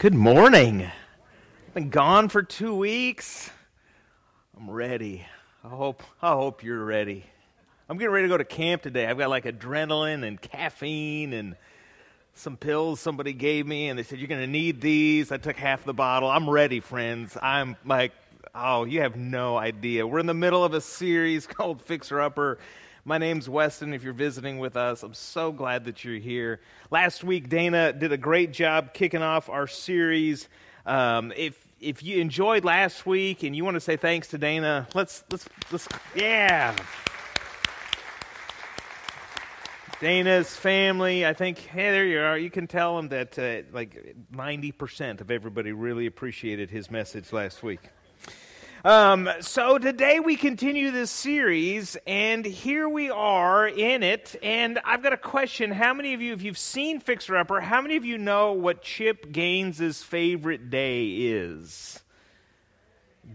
Good morning. I've been gone for two weeks. I'm ready. I hope I hope you're ready. I'm getting ready to go to camp today. I've got like adrenaline and caffeine and some pills somebody gave me and they said you're going to need these. I took half the bottle. I'm ready, friends. I'm like oh, you have no idea. We're in the middle of a series called Fixer Upper. My name's Weston. If you're visiting with us, I'm so glad that you're here. Last week, Dana did a great job kicking off our series. Um, if if you enjoyed last week and you want to say thanks to Dana, let's let's let's yeah. Dana's family, I think, hey, there you are. You can tell them that uh, like 90% of everybody really appreciated his message last week. Um, so today we continue this series, and here we are in it. And I've got a question. How many of you, if you've seen Fixer Upper, how many of you know what Chip Gaines's favorite day is?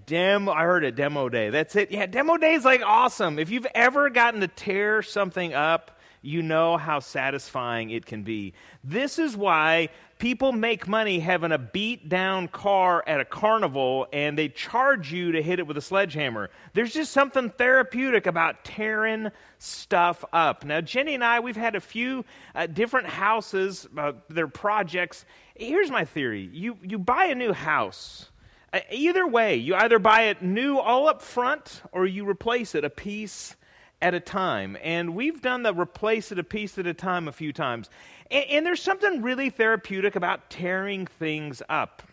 Demo, I heard it, demo day. That's it. Yeah, demo day is like awesome. If you've ever gotten to tear something up, you know how satisfying it can be. This is why people make money having a beat down car at a carnival and they charge you to hit it with a sledgehammer. There's just something therapeutic about tearing stuff up. Now, Jenny and I, we've had a few uh, different houses, uh, their projects. Here's my theory you, you buy a new house. Uh, either way, you either buy it new all up front or you replace it a piece at a time. And we've done the replace it a piece at a time a few times. And, and there's something really therapeutic about tearing things up.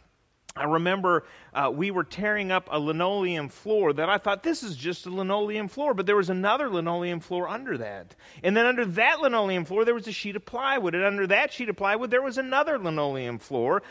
I remember uh, we were tearing up a linoleum floor that I thought this is just a linoleum floor, but there was another linoleum floor under that. And then under that linoleum floor, there was a sheet of plywood. And under that sheet of plywood, there was another linoleum floor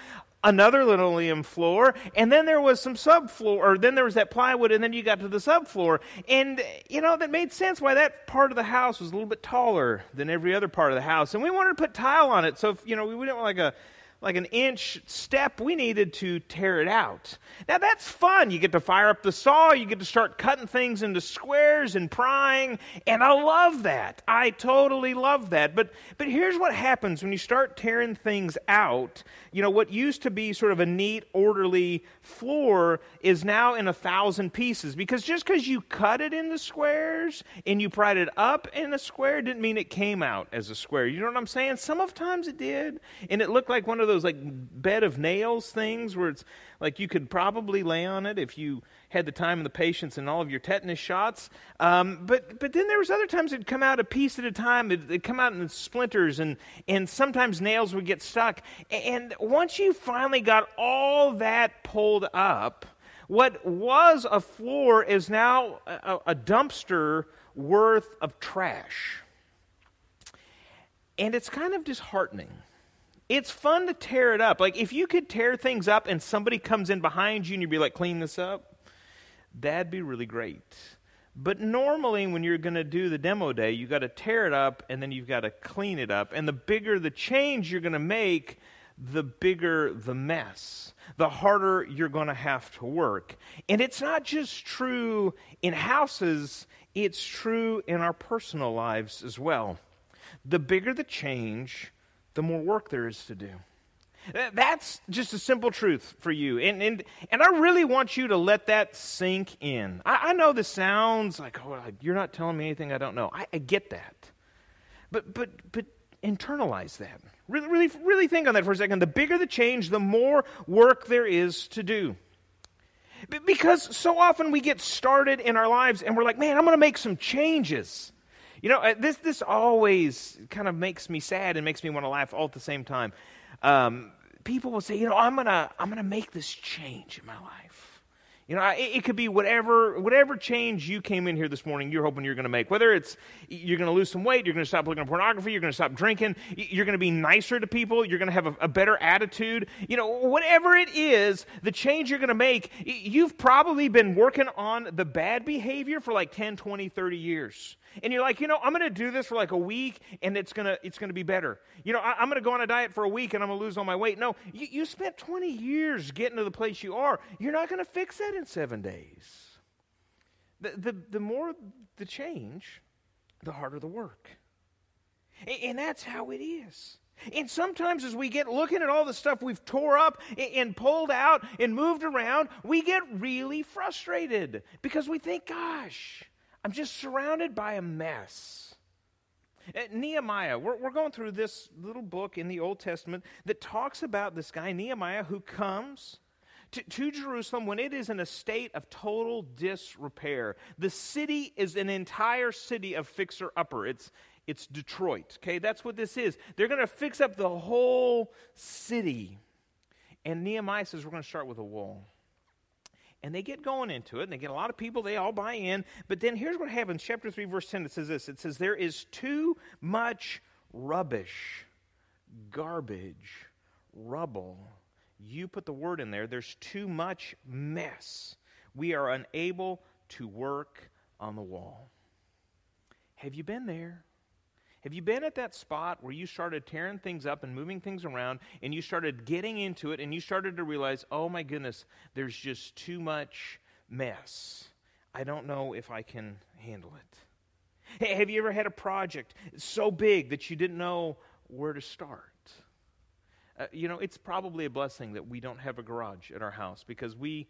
another linoleum floor, and then there was some subfloor, or then there was that plywood, and then you got to the subfloor. And, you know, that made sense why that part of the house was a little bit taller than every other part of the house. And we wanted to put tile on it, so, if, you know, we didn't want like a like an inch step, we needed to tear it out. Now that's fun. You get to fire up the saw, you get to start cutting things into squares and prying, and I love that. I totally love that. But but here's what happens when you start tearing things out. You know, what used to be sort of a neat, orderly floor is now in a thousand pieces. Because just because you cut it into squares and you pried it up in a square didn't mean it came out as a square. You know what I'm saying? Some of times it did, and it looked like one of those like bed of nails things where it's like you could probably lay on it if you had the time and the patience and all of your tetanus shots. Um, but but then there was other times it'd come out a piece at a time. It'd, it'd, come out in splinters, and and sometimes nails would get stuck. And once you finally got all that pulled up, what was a floor is now a, a dumpster worth of trash. And it's kind of disheartening it's fun to tear it up. Like if you could tear things up and somebody comes in behind you and you'd be like, clean this up, that'd be really great. But normally, when you're going to do the demo day, you got to tear it up and then you've got to clean it up. And the bigger the change you're going to make, the bigger the mess, the harder you're going to have to work. And it's not just true in houses, it's true in our personal lives as well. The bigger the change, the more work there is to do. That's just a simple truth for you. And, and, and I really want you to let that sink in. I, I know this sounds like, oh, you're not telling me anything I don't know. I, I get that. But, but, but internalize that. Really, really, really think on that for a second. The bigger the change, the more work there is to do. Because so often we get started in our lives and we're like, man, I'm going to make some changes. You know, uh, this, this always kind of makes me sad and makes me want to laugh all at the same time. Um, people will say, you know, I'm going to I'm gonna make this change in my life. You know, it, could be whatever whatever change you came in here this morning, you're hoping you're going to make. Whether it's you're going to lose some weight, you're going to stop looking at pornography, you're going to stop drinking, you're going to be nicer to people, you're going to have a, a better attitude. You know, whatever it is, the change you're going to make, you've probably been working on the bad behavior for like 10, 20, 30 years and you're like, you know, I'm going to do this for like a week, and it's going to it's going to be better. You know, I, am going to go on a diet for a week, and I'm going to lose all my weight. No, you, you spent 20 years getting to the place you are. You're not going to fix that in seven days. The, the, the more the change, the harder the work. And, and that's how it is. And sometimes as we get looking at all the stuff we've tore up and pulled out and moved around, we get really frustrated because we think, gosh, I'm just surrounded by a mess. Uh, Nehemiah, we're, we're going through this little book in the Old Testament that talks about this guy, Nehemiah, who comes to, to, Jerusalem when it is in a state of total disrepair. The city is an entire city of fixer upper. It's, it's Detroit. Okay, that's what this is. They're going to fix up the whole city. And Nehemiah says, We're going to start with a wall. And they get going into it, and they get a lot of people, they all buy in. But then here's what happens. Chapter 3, verse 10, it says this It says, There is too much rubbish, garbage, rubble. You put the word in there. There's too much mess. We are unable to work on the wall. Have you been there? Have you been at that spot where you started tearing things up and moving things around and you started getting into it and you started to realize, oh my goodness, there's just too much mess? I don't know if I can handle it. Hey, have you ever had a project so big that you didn't know where to start? Uh, you know, it's probably a blessing that we don't have a garage at our house because we,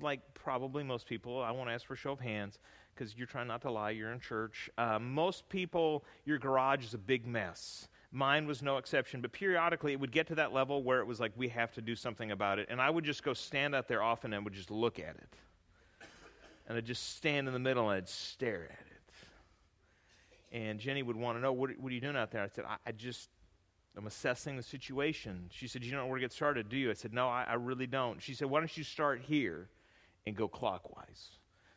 like probably most people, I won't ask for show of hands, because you're trying not to lie, you're in church. Uh, most people, your garage is a big mess. Mine was no exception, but periodically it would get to that level where it was like, we have to do something about it. And I would just go stand out there often and would just look at it. And I'd just stand in the middle and I'd stare at it. And Jenny would want to know, what, what are you doing out there? I said, I, I just, I'm assessing the situation. She said, You don't know where to get started, do you? I said, No, I, I really don't. She said, Why don't you start here and go clockwise?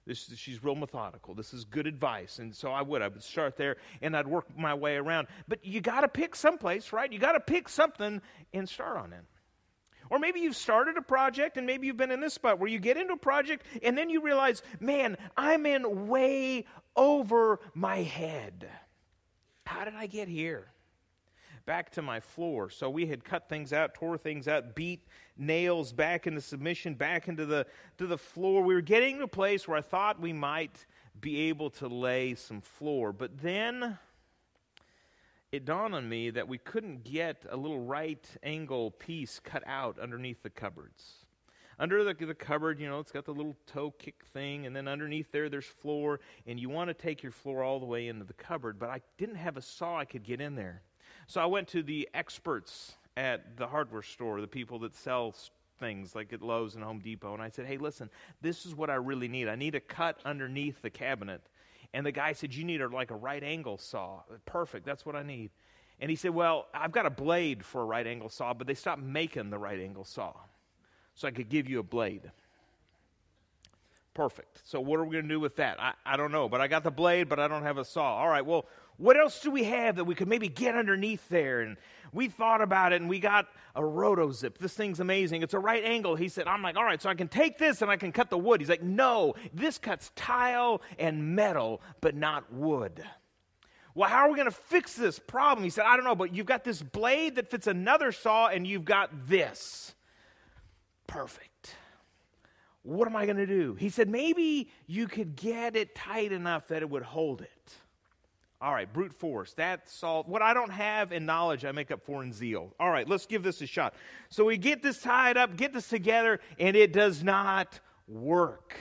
This, she's real methodical. This is good advice. And so I would. I would start there and I'd work my way around. But you got to pick someplace, right? You got to pick something and start on it. Or maybe you've started a project and maybe you've been in this spot where you get into a project and then you realize, man, I'm in way over my head. How did I get here? Back to my floor. So we had cut things out, tore things out, beat nails back into submission, back into the, to the floor. We were getting to a place where I thought we might be able to lay some floor. But then it dawned on me that we couldn't get a little right angle piece cut out underneath the cupboards. Under the, the cupboard, you know, it's got the little toe kick thing, and then underneath there, there's floor, and you want to take your floor all the way into the cupboard, but I didn't have a saw I could get in there. So I went to the experts at the hardware store, the people that sell things like at Lowe's and Home Depot, and I said, hey, listen, this is what I really need. I need a cut underneath the cabinet. And the guy said, you need a, like a right angle saw. Perfect, that's what I need. And he said, well, I've got a blade for a right angle saw, but they stopped making the right angle saw. So I could give you a blade. Perfect. So what are we going to do with that? I, I don't know, but I got the blade, but I don't have a saw. All right, well, what else do we have that we could maybe get underneath there? And we thought about it and we got a RotoZip. This thing's amazing. It's a right angle. He said, I'm like, all right, so I can take this and I can cut the wood. He's like, no, this cuts tile and metal, but not wood. Well, how are we going to fix this problem? He said, I don't know, but you've got this blade that fits another saw and you've got this. Perfect. What am I going to do? He said, maybe you could get it tight enough that it would hold it. All right, brute force. That's all. What I don't have in knowledge, I make up for in zeal. All right, let's give this a shot. So we get this tied up, get this together, and it does not work.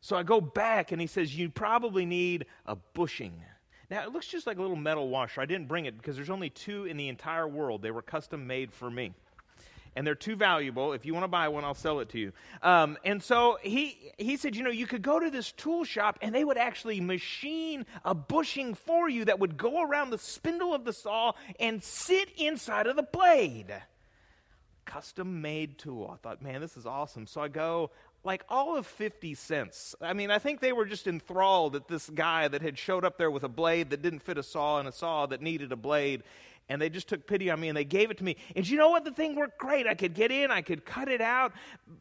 So I go back, and he says, You probably need a bushing. Now, it looks just like a little metal washer. I didn't bring it because there's only two in the entire world. They were custom made for me and they're too valuable. If you want to buy one, I'll sell it to you. Um, and so he, he said, you know, you could go to this tool shop and they would actually machine a bushing for you that would go around the spindle of the saw and sit inside of the blade. Custom made tool. I thought, man, this is awesome. So I go, like all of 50 cents. I mean, I think they were just enthralled at this guy that had showed up there with a blade that didn't fit a saw and a saw that needed a blade and they just took pity on me and they gave it to me. And you know what? The thing worked great. I could get in, I could cut it out,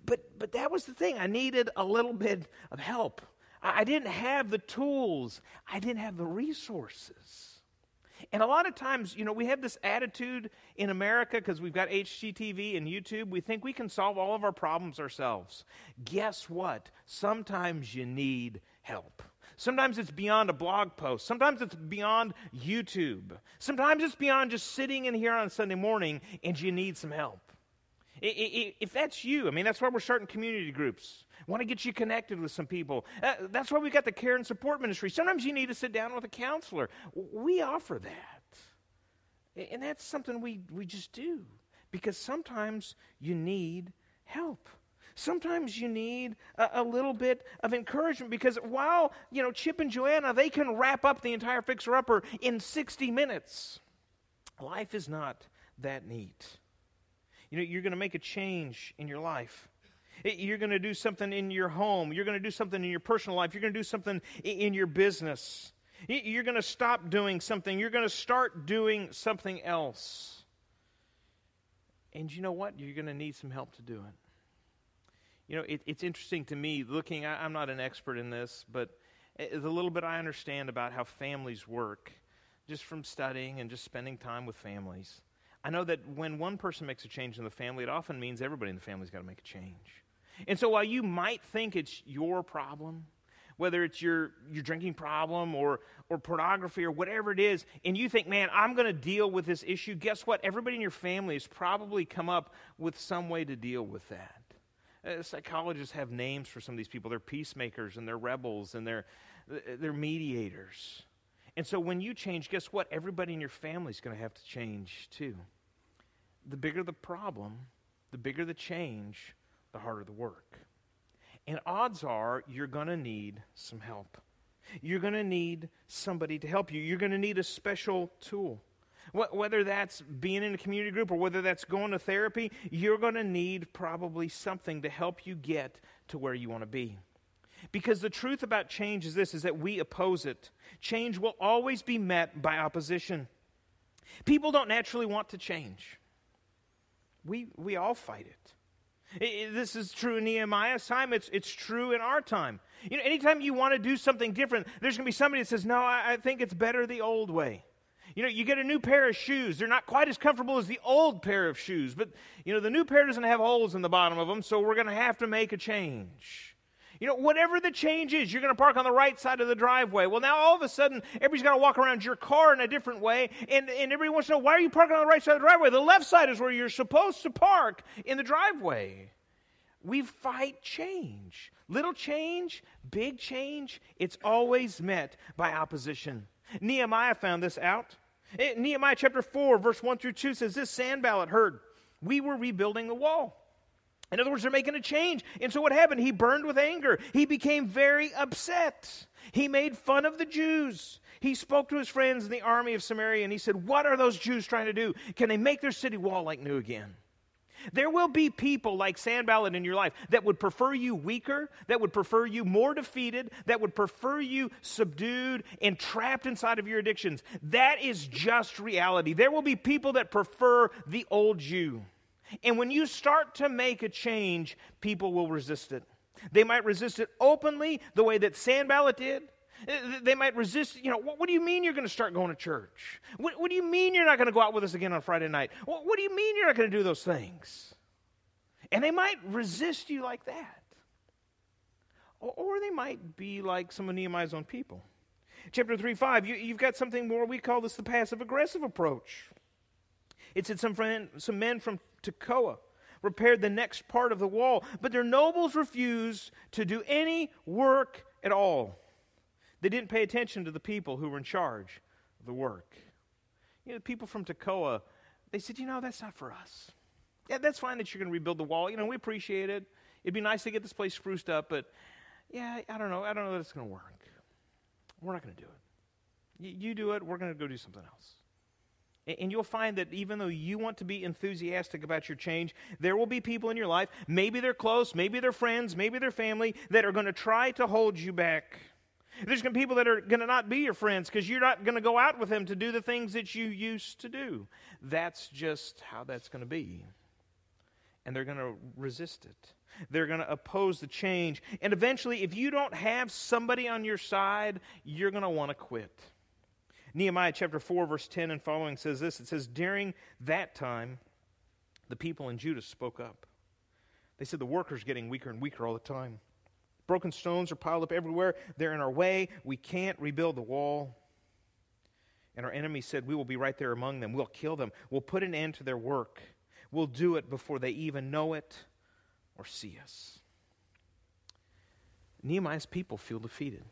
but but that was the thing. I needed a little bit of help. I, I didn't have the tools. I didn't have the resources. And a lot of times, you know, we have this attitude in America because we've got HGTV and YouTube. We think we can solve all of our problems ourselves. Guess what? Sometimes you need help. Sometimes it's beyond a blog post. Sometimes it's beyond YouTube. Sometimes it's beyond just sitting in here on Sunday morning and you need some help. If that's you, I mean, that's why we're starting community groups. Want to get you connected with some people. Uh, that's why we've got the care and support ministry. Sometimes you need to sit down with a counselor. We offer that. And that's something we, we just do because sometimes you need help. Sometimes you need a, a, little bit of encouragement because while, you know, Chip and Joanna, they can wrap up the entire fixer upper in 60 minutes, life is not that neat. You know, you're going to make a change in your life. You're going to do something in your home. You're going to do something in your personal life. You're going to do something in your business. You're going to stop doing something. You're going to start doing something else. And you know what? You're going to need some help to do it. You know, it, it's interesting to me looking, I, I'm not an expert in this, but the little bit I understand about how families work, just from studying and just spending time with families. I know that when one person makes a change in the family, it often means everybody in the family's got to make a change. And so while you might think it's your problem, whether it's your, your drinking problem or, or pornography or whatever it is, and you think, man, I'm going to deal with this issue, guess what? Everybody in your family has probably come up with some way to deal with that. Uh, psychologists have names for some of these people. They're peacemakers and they're rebels and they're, they're mediators. And so when you change, guess what? Everybody in your family is going to have to change too. The bigger the problem, the bigger the change, the harder the work. And odds are you're going to need some help. You're going to need somebody to help you. You're going to need a special tool. Whether that's being in a community group or whether that's going to therapy, you're going to need probably something to help you get to where you want to be. Because the truth about change is this is that we oppose it. Change will always be met by opposition. People don't naturally want to change. We, we all fight it. it. This is true in Nehemiah's time. It's, it's true in our time. You know, anytime you want to do something different, there's going to be somebody that says, No, I, I think it's better the old way. You know, you get a new pair of shoes. They're not quite as comfortable as the old pair of shoes, but, you know, the new pair doesn't have holes in the bottom of them, so we're going to have to make a change. You know, whatever the change is, you're going to park on the right side of the driveway. Well, now all of a sudden, everybody's got to walk around your car in a different way, and, and everybody wants to know, why are you parking on the right side of the driveway? The left side is where you're supposed to park in the driveway. We fight change. Little change, big change, it's always met by opposition. Nehemiah found this out. In eh, Nehemiah chapter 4, verse 1 through 2 says this Sanballat heard, We were rebuilding the wall. In other words, they're making a change. And so what happened? He burned with anger. He became very upset. He made fun of the Jews. He spoke to his friends in the army of Samaria and he said, What are those Jews trying to do? Can they make their city wall like new again? There will be people like Sanballat in your life that would prefer you weaker, that would prefer you more defeated, that would prefer you subdued and trapped inside of your addictions. That is just reality. There will be people that prefer the old you. And when you start to make a change, people will resist it. They might resist it openly, the way that Sanballat did. Uh, they might resist, you know, what, what do you mean you're going to start going to church? What, what, do you mean you're not going to go out with us again on Friday night? What, what do you mean you're not going to do those things? And they might resist you like that. Or, or they might be like some of Nehemiah's own people. Chapter 3 5, you, you've got something more, we call this the passive aggressive approach. It said some, friend, some men from Tekoa repaired the next part of the wall, but their nobles refused to do any work at all. They didn't pay attention to the people who were in charge of the work. You know, the people from Tekoa, they said, you know, that's not for us. Yeah, that's fine that you're going to rebuild the wall. You know, we appreciate it. It'd be nice to get this place spruced up, but yeah, I don't know. I don't know that it's going to work. We're not going to do it. You, you do it, we're going to go do something else. And you'll find that even though you want to be enthusiastic about your change, there will be people in your life, maybe they're close, maybe they're friends, maybe they're family, that are going to try to hold you back. There's going to be people that are going to not be your friends because you're not going to go out with them to do the things that you used to do. That's just how that's going to be. And they're going to resist it. They're going to oppose the change. And eventually, if you don't have somebody on your side, you're going to want to quit. Nehemiah chapter 4, verse 10 and following says this it says, During that time, the people in Judah spoke up. They said, The workers getting weaker and weaker all the time. Broken stones are piled up everywhere. They're in our way. We can't rebuild the wall. And our enemy said, We will be right there among them. We'll kill them. We'll put an end to their work. We'll do it before they even know it or see us. Nehemiah's people feel defeated.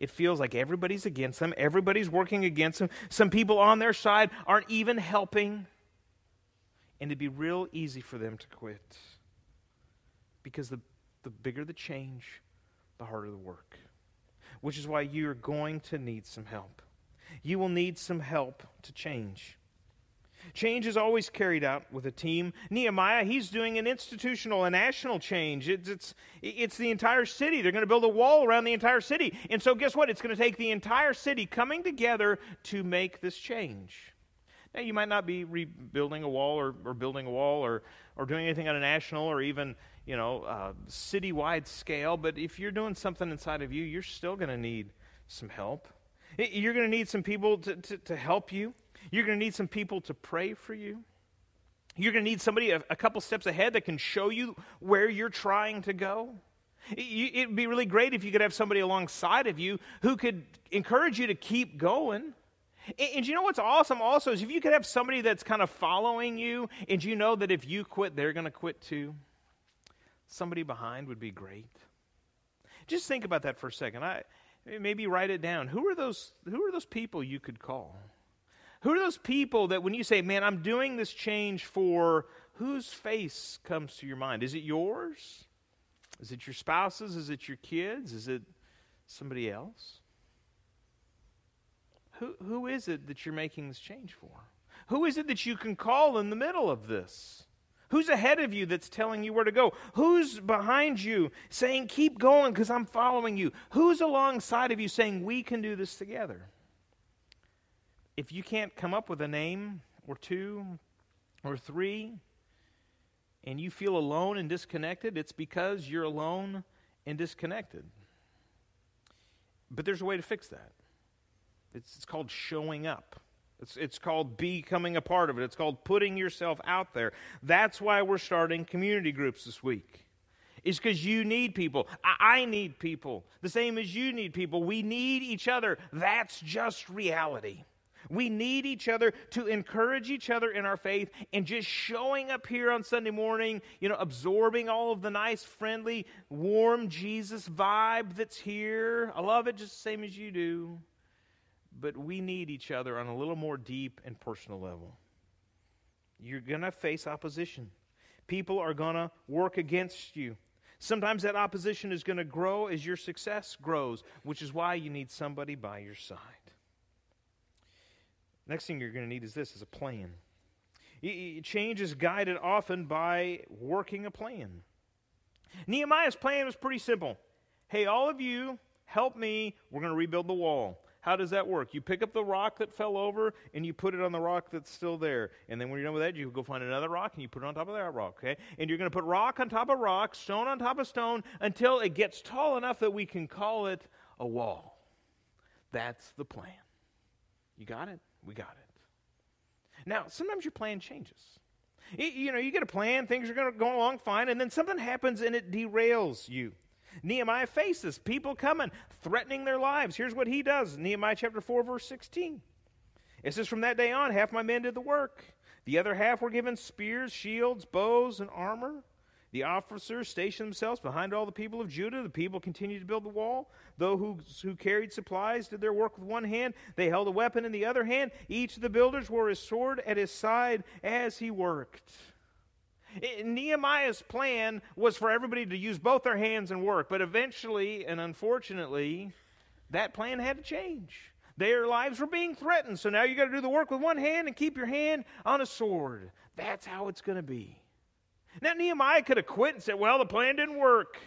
It feels like everybody's against them, everybody's working against them. Some people on their side aren't even helping. And it'd be real easy for them to quit. Because the, the bigger the change, the harder the work. Which is why you're going to need some help. You will need some help to change. Change is always carried out with a team. Nehemiah, he's doing an institutional, a national change. It's, it's, it's the entire city. They're going to build a wall around the entire city. And so, guess what? It's going to take the entire city coming together to make this change. Now, you might not be rebuilding a wall or, or building a wall or, or doing anything on a national or even, you know, uh, citywide scale, but if you're doing something inside of you, you're still going to need some help. You're going to need some people to, to, to help you. You're going to need some people to pray for you. You're going to need somebody a, a couple steps ahead that can show you where you're trying to go. It would be really great if you could have somebody alongside of you who could encourage you to keep going. And, and you know what's awesome also is if you could have somebody that's kind of following you and you know that if you quit, they're going to quit too. Somebody behind would be great. Just think about that for a second. I, maybe write it down. Who are those, who are those people you could call? Who are those people that when you say, man, I'm doing this change for, whose face comes to your mind? Is it yours? Is it your spouse's? Is it your kids? Is it somebody else? Who, who is it that you're making this change for? Who is it that you can call in the middle of this? Who's ahead of you that's telling you where to go? Who's behind you saying, keep going because I'm following you? Who's alongside of you saying, we can do this together? if you can't come up with a name or two or three, and you feel alone and disconnected, it's because you're alone and disconnected. But there's a way to fix that. It's, it's called showing up. It's, it's called becoming a part of it. It's called putting yourself out there. That's why we're starting community groups this week. It's because you need people. I, I need people. The same as you need people. We need each other. That's just reality. We need each other to encourage each other in our faith and just showing up here on Sunday morning, you know, absorbing all of the nice, friendly, warm Jesus vibe that's here. I love it just the same as you do. But we need each other on a little more deep and personal level. You're going to face opposition. People are going to work against you. Sometimes that opposition is going to grow as your success grows, which is why you need somebody by your side. Next thing you're going to need is this is a plan. Change is guided often by working a plan. Nehemiah's plan was pretty simple. Hey, all of you, help me. We're going to rebuild the wall. How does that work? You pick up the rock that fell over and you put it on the rock that's still there. And then when you're done with that, you go find another rock and you put it on top of that rock, okay? And you're going to put rock on top of rock, stone on top of stone until it gets tall enough that we can call it a wall. That's the plan. You got it? We got it. Now, sometimes your plan changes. You know, you get a plan, things are going to go along fine, and then something happens and it derails you. Nehemiah faces people coming, threatening their lives. Here's what he does Nehemiah chapter 4, verse 16. It says, From that day on, half my men did the work. The other half were given spears, shields, bows, and armor. The officers stationed themselves behind all the people of Judah. The people continued to build the wall. Those who, who carried supplies did their work with one hand. They held a weapon in the other hand. Each of the builders wore his sword at his side as he worked. It, Nehemiah's plan was for everybody to use both their hands and work, but eventually and unfortunately, that plan had to change. Their lives were being threatened, so now you got to do the work with one hand and keep your hand on a sword. That's how it's going to be. Now, Nehemiah could have quit and said, Well, the plan didn't work.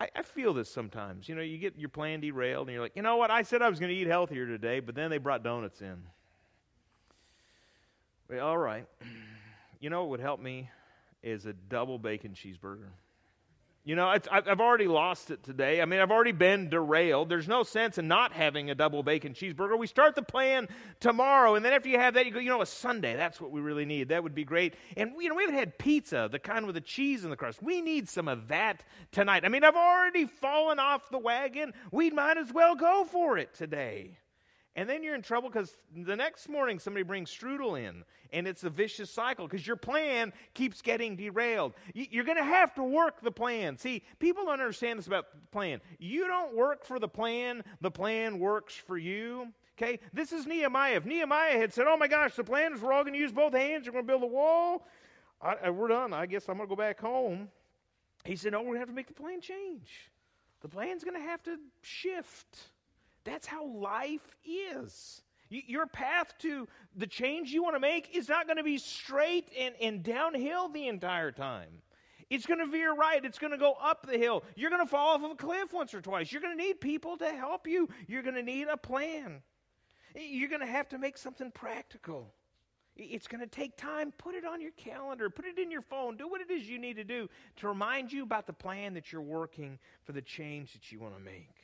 I, I, feel this sometimes. You know, you get your plan derailed and you're like, You know what? I said I was going to eat healthier today, but then they brought donuts in. Well, all right. You know what would help me is a double bacon cheeseburger. You know, I've already lost it today. I mean, I've already been derailed. There's no sense in not having a double bacon cheeseburger. We start the plan tomorrow, and then after you have that, you go, you know, a sundae. That's what we really need. That would be great. And, you know, we haven't had pizza, the kind with the cheese in the crust. We need some of that tonight. I mean, I've already fallen off the wagon. We might as well go for it today. And then you're in trouble because the next morning somebody brings strudel in, and it's a vicious cycle because your plan keeps getting derailed. You're going to have to work the plan. See, people don't understand this about the plan. You don't work for the plan, the plan works for you. Okay? This is Nehemiah. If Nehemiah had said, Oh my gosh, the plan is we're all going to use both hands, we're going to build a wall, I, we're done. I guess I'm going to go back home. He said, No, we're going to have to make the plan change. The plan's going to have to shift. That's how life is. Your path to the change you want to make is not going to be straight and, and downhill the entire time. It's going to veer right. It's going to go up the hill. You're going to fall off of a cliff once or twice. You're going to need people to help you. You're going to need a plan. You're going to have to make something practical. It's going to take time. Put it on your calendar, put it in your phone. Do what it is you need to do to remind you about the plan that you're working for the change that you want to make.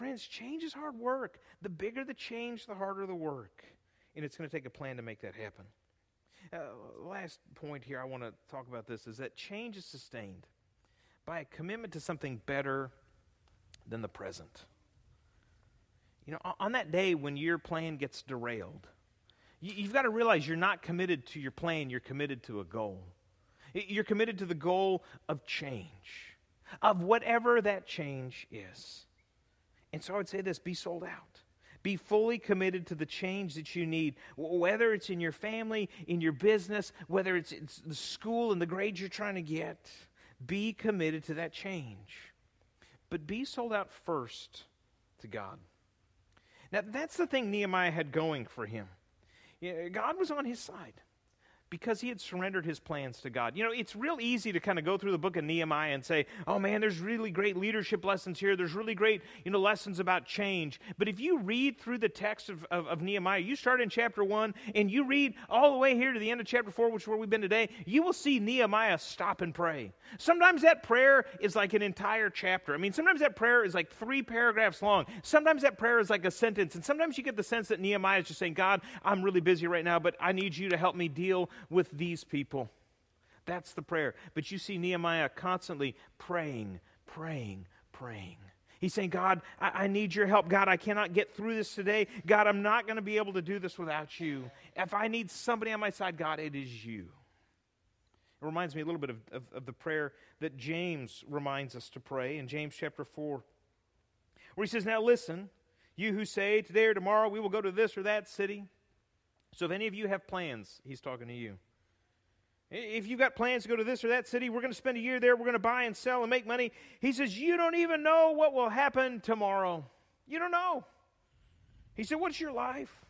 Friends, change is hard work. The bigger the change, the harder the work. And it's going to take a plan to make that happen. Uh, last point here I want to talk about this is that change is sustained by a commitment to something better than the present. You know, on that day when your plan gets derailed, you've got to realize you're not committed to your plan, you're committed to a goal. You're committed to the goal of change, of whatever that change is. And so I would say this be sold out. Be fully committed to the change that you need, whether it's in your family, in your business, whether it's, the school and the grades you're trying to get. Be committed to that change. But be sold out first to God. Now, that's the thing Nehemiah had going for him. God was on his side because he had surrendered his plans to God. You know, it's real easy to kind of go through the book of Nehemiah and say, oh man, there's really great leadership lessons here. There's really great, you know, lessons about change. But if you read through the text of, of, of Nehemiah, you start in chapter one and you read all the way here to the end of chapter four, which is where we've been today, you will see Nehemiah stop and pray. Sometimes that prayer is like an entire chapter. I mean, sometimes that prayer is like three paragraphs long. Sometimes that prayer is like a sentence. And sometimes you get the sense that Nehemiah is just saying, God, I'm really busy right now, but I need you to help me deal with these people. That's the prayer. But you see Nehemiah constantly praying, praying, praying. He's saying, God, I, I, need your help. God, I cannot get through this today. God, I'm not going to be able to do this without you. If I need somebody on my side, God, it is you. It reminds me a little bit of, of, of the prayer that James reminds us to pray in James chapter 4, where he says, Now listen, you who say, Today or tomorrow we will go to this or that city so if any of you have plans, he's talking to you. If you've got plans to go to this or that city, we're going to spend a year there, we're going to buy and sell and make money. He says, You don't even know what will happen tomorrow. You don't know. He said, What's your life?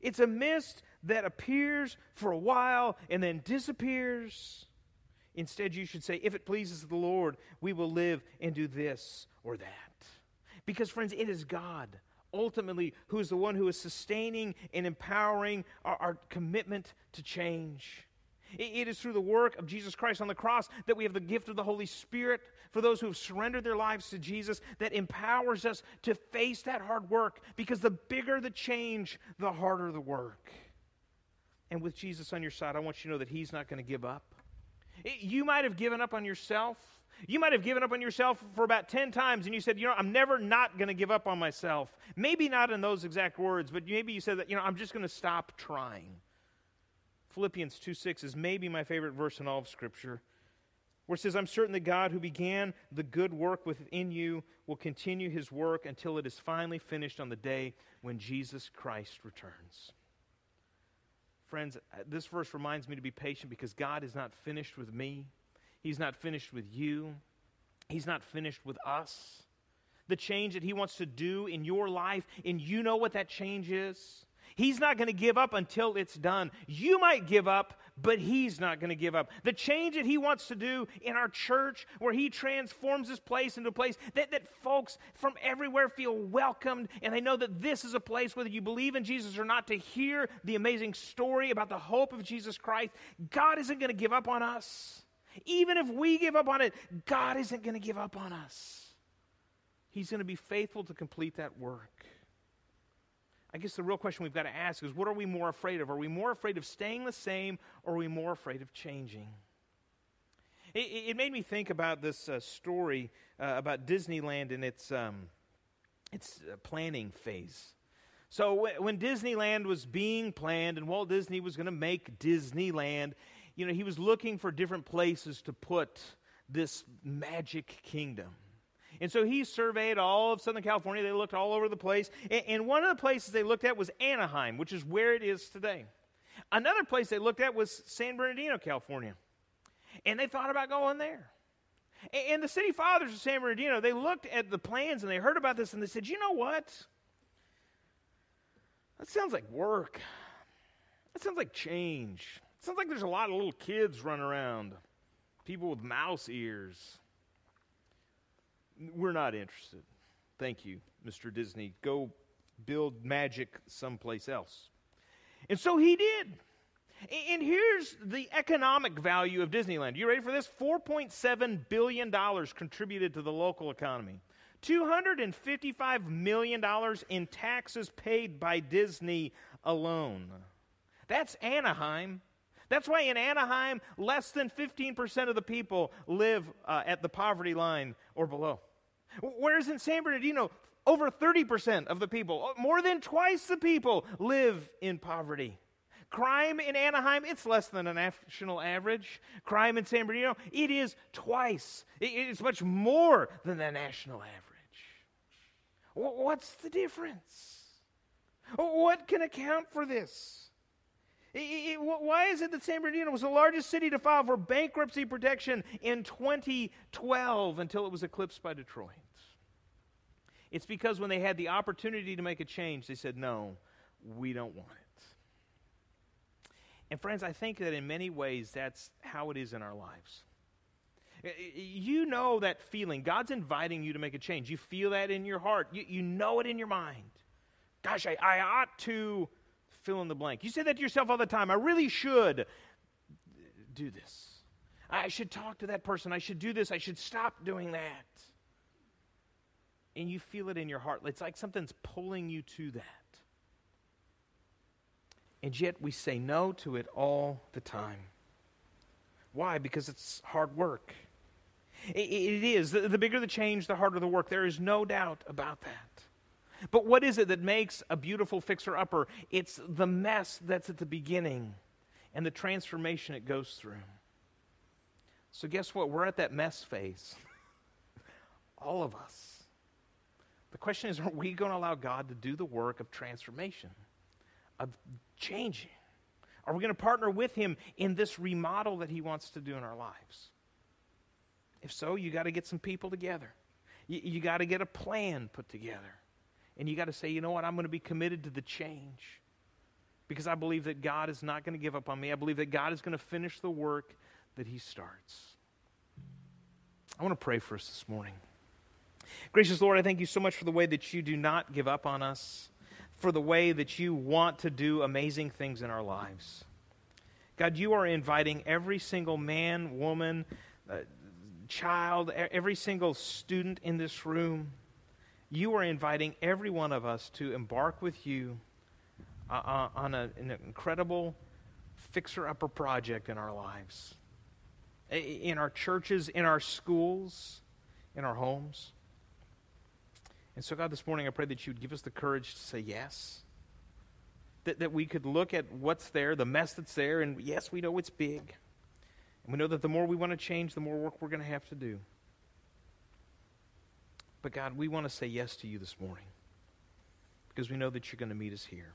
It's a mist that appears for a while and then disappears. Instead, you should say, If it pleases the Lord, we will live and do this or that. Because, friends, it is God ultimately who is the one who is sustaining and empowering our, our commitment to change. It, is through the work of Jesus Christ on the cross that we have the gift of the Holy Spirit for those who have surrendered their lives to Jesus that empowers us to face that hard work because the bigger the change, the harder the work. And with Jesus on your side, I want you to know that He's not going to give up. It, you might have given up on yourself. You might have given up on yourself for about 10 times and you said, you know, I'm never not going to give up on myself. Maybe not in those exact words, but maybe you said that, you know, I'm just going to stop trying. Philippians 2 6 is maybe my favorite verse in all of Scripture, where it says, I'm certain that God who began the good work within you will continue his work until it is finally finished on the day when Jesus Christ returns. Friends, this verse reminds me to be patient because God is not finished with me. He's not finished with you, He's not finished with us. The change that He wants to do in your life, and you know what that change is. He's not going to give up until it's done. You might give up, but He's not going to give up. The change that He wants to do in our church, where He transforms this place into a place that, that folks from everywhere feel welcomed and they know that this is a place, whether you believe in Jesus or not, to hear the amazing story about the hope of Jesus Christ. God isn't going to give up on us. Even if we give up on it, God isn't going to give up on us. He's going to be faithful to complete that work. I guess the real question we've got to ask is what are we more afraid of? Are we more afraid of staying the same or are we more afraid of changing? It, it made me think about this uh, story uh, about Disneyland and its, um, its uh, planning phase. So, w- when Disneyland was being planned and Walt Disney was going to make Disneyland, you know, he was looking for different places to put this magic kingdom. And so he surveyed all of Southern California. They looked all over the place. And one of the places they looked at was Anaheim, which is where it is today. Another place they looked at was San Bernardino, California. And they thought about going there. And the city fathers of San Bernardino, they looked at the plans and they heard about this and they said, you know what? That sounds like work. That sounds like change. Sounds like there's a lot of little kids running around, people with mouse ears. We're not interested. Thank you, Mr. Disney. Go build magic someplace else. And so he did. And here's the economic value of Disneyland. You ready for this? $4.7 billion contributed to the local economy. $255 million in taxes paid by Disney alone. That's Anaheim. That's why in Anaheim, less than 15% of the people live uh, at the poverty line or below. Whereas in San Bernardino, over 30% of the people, uh, more than twice the people, live in poverty. Crime in Anaheim, it's less than a national average. Crime in San Bernardino, it is twice. It's much more than the national average. What's the difference? What can account for this? Why is it that San Bernardino was the largest city to file for bankruptcy protection in 2012 until it was eclipsed by Detroit? It's because when they had the opportunity to make a change, they said, no, we don't want it. And friends, I think that in many ways that's how it is in our lives. You know that feeling. God's inviting you to make a change. You feel that in your heart. You, you know it in your mind. Gosh, I, I ought to fill in the blank. You say that to yourself all the time. I really should do this. I should talk to that person. I should do this. I should stop doing that and you feel it in your heart. It's like something's pulling you to that. And yet we say no to it all the time. Why? Because it's hard work. it, it is. The, the bigger the change, the harder the work. There is no doubt about that. But what is it that makes a beautiful fixer upper? It's the mess that's at the beginning and the transformation it goes through. So, guess what? We're at that mess phase. All of us. The question is are we going to allow God to do the work of transformation, of changing? Are we going to partner with Him in this remodel that He wants to do in our lives? If so, you got to get some people together. You, you got to get a plan put together. And you got to say, you know what, I'm going to be committed to the change because I believe that God is not going to give up on me. I believe that God is going to finish the work that He starts. I want to pray for us this morning. Gracious Lord, I thank you so much for the way that you do not give up on us, for the way that you want to do amazing things in our lives. God, you are inviting every single man, woman, uh, child, every single student in this room. You are inviting every one of us to embark with you uh, uh on a, an incredible fixer upper project in our lives, in our churches, in our schools, in our homes. And so, God, this morning I pray that you would give us the courage to say yes. That, that we could look at what's there, the mess that's there, and yes, we know it's big. And we know that the more we want to change, the more work we're going to have to do. But God, we want to say yes to you this morning because we know that you're going to meet us here.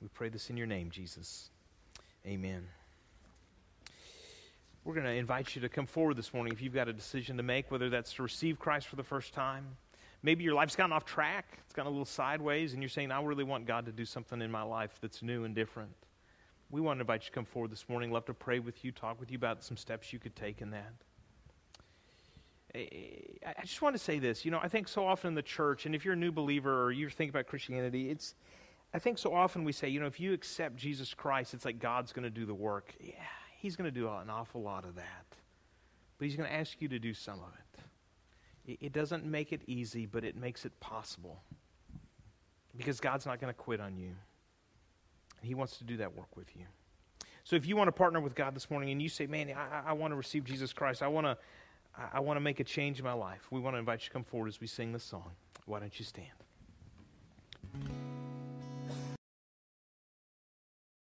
We pray this in your name, Jesus. Amen. We're going to invite you to come forward this morning if you've got a decision to make, whether that's to receive Christ for the first time maybe your life's gotten off track, it's gone a little sideways, and you're saying, I really want God to do something in my life that's new and different. We want to invite you to come forward this morning. Love to pray with you, talk with you about some steps you could take in that. I just want to say this. You know, I think so often in the church, and if you're a new believer or you're thinking about Christianity, it's, I think so often we say, you know, if you accept Jesus Christ, it's like God's going to do the work. Yeah, He's going to do an awful lot of that. But He's going to ask you to do some of it. It, doesn't make it easy, but it makes it possible. Because God's not going to quit on you. He wants to do that work with you. So if you want to partner with God this morning and you say, man, I, I want to receive Jesus Christ, I want to, I want to make a change in my life, we want to invite you to come forward as we sing this song. Why don't you stand?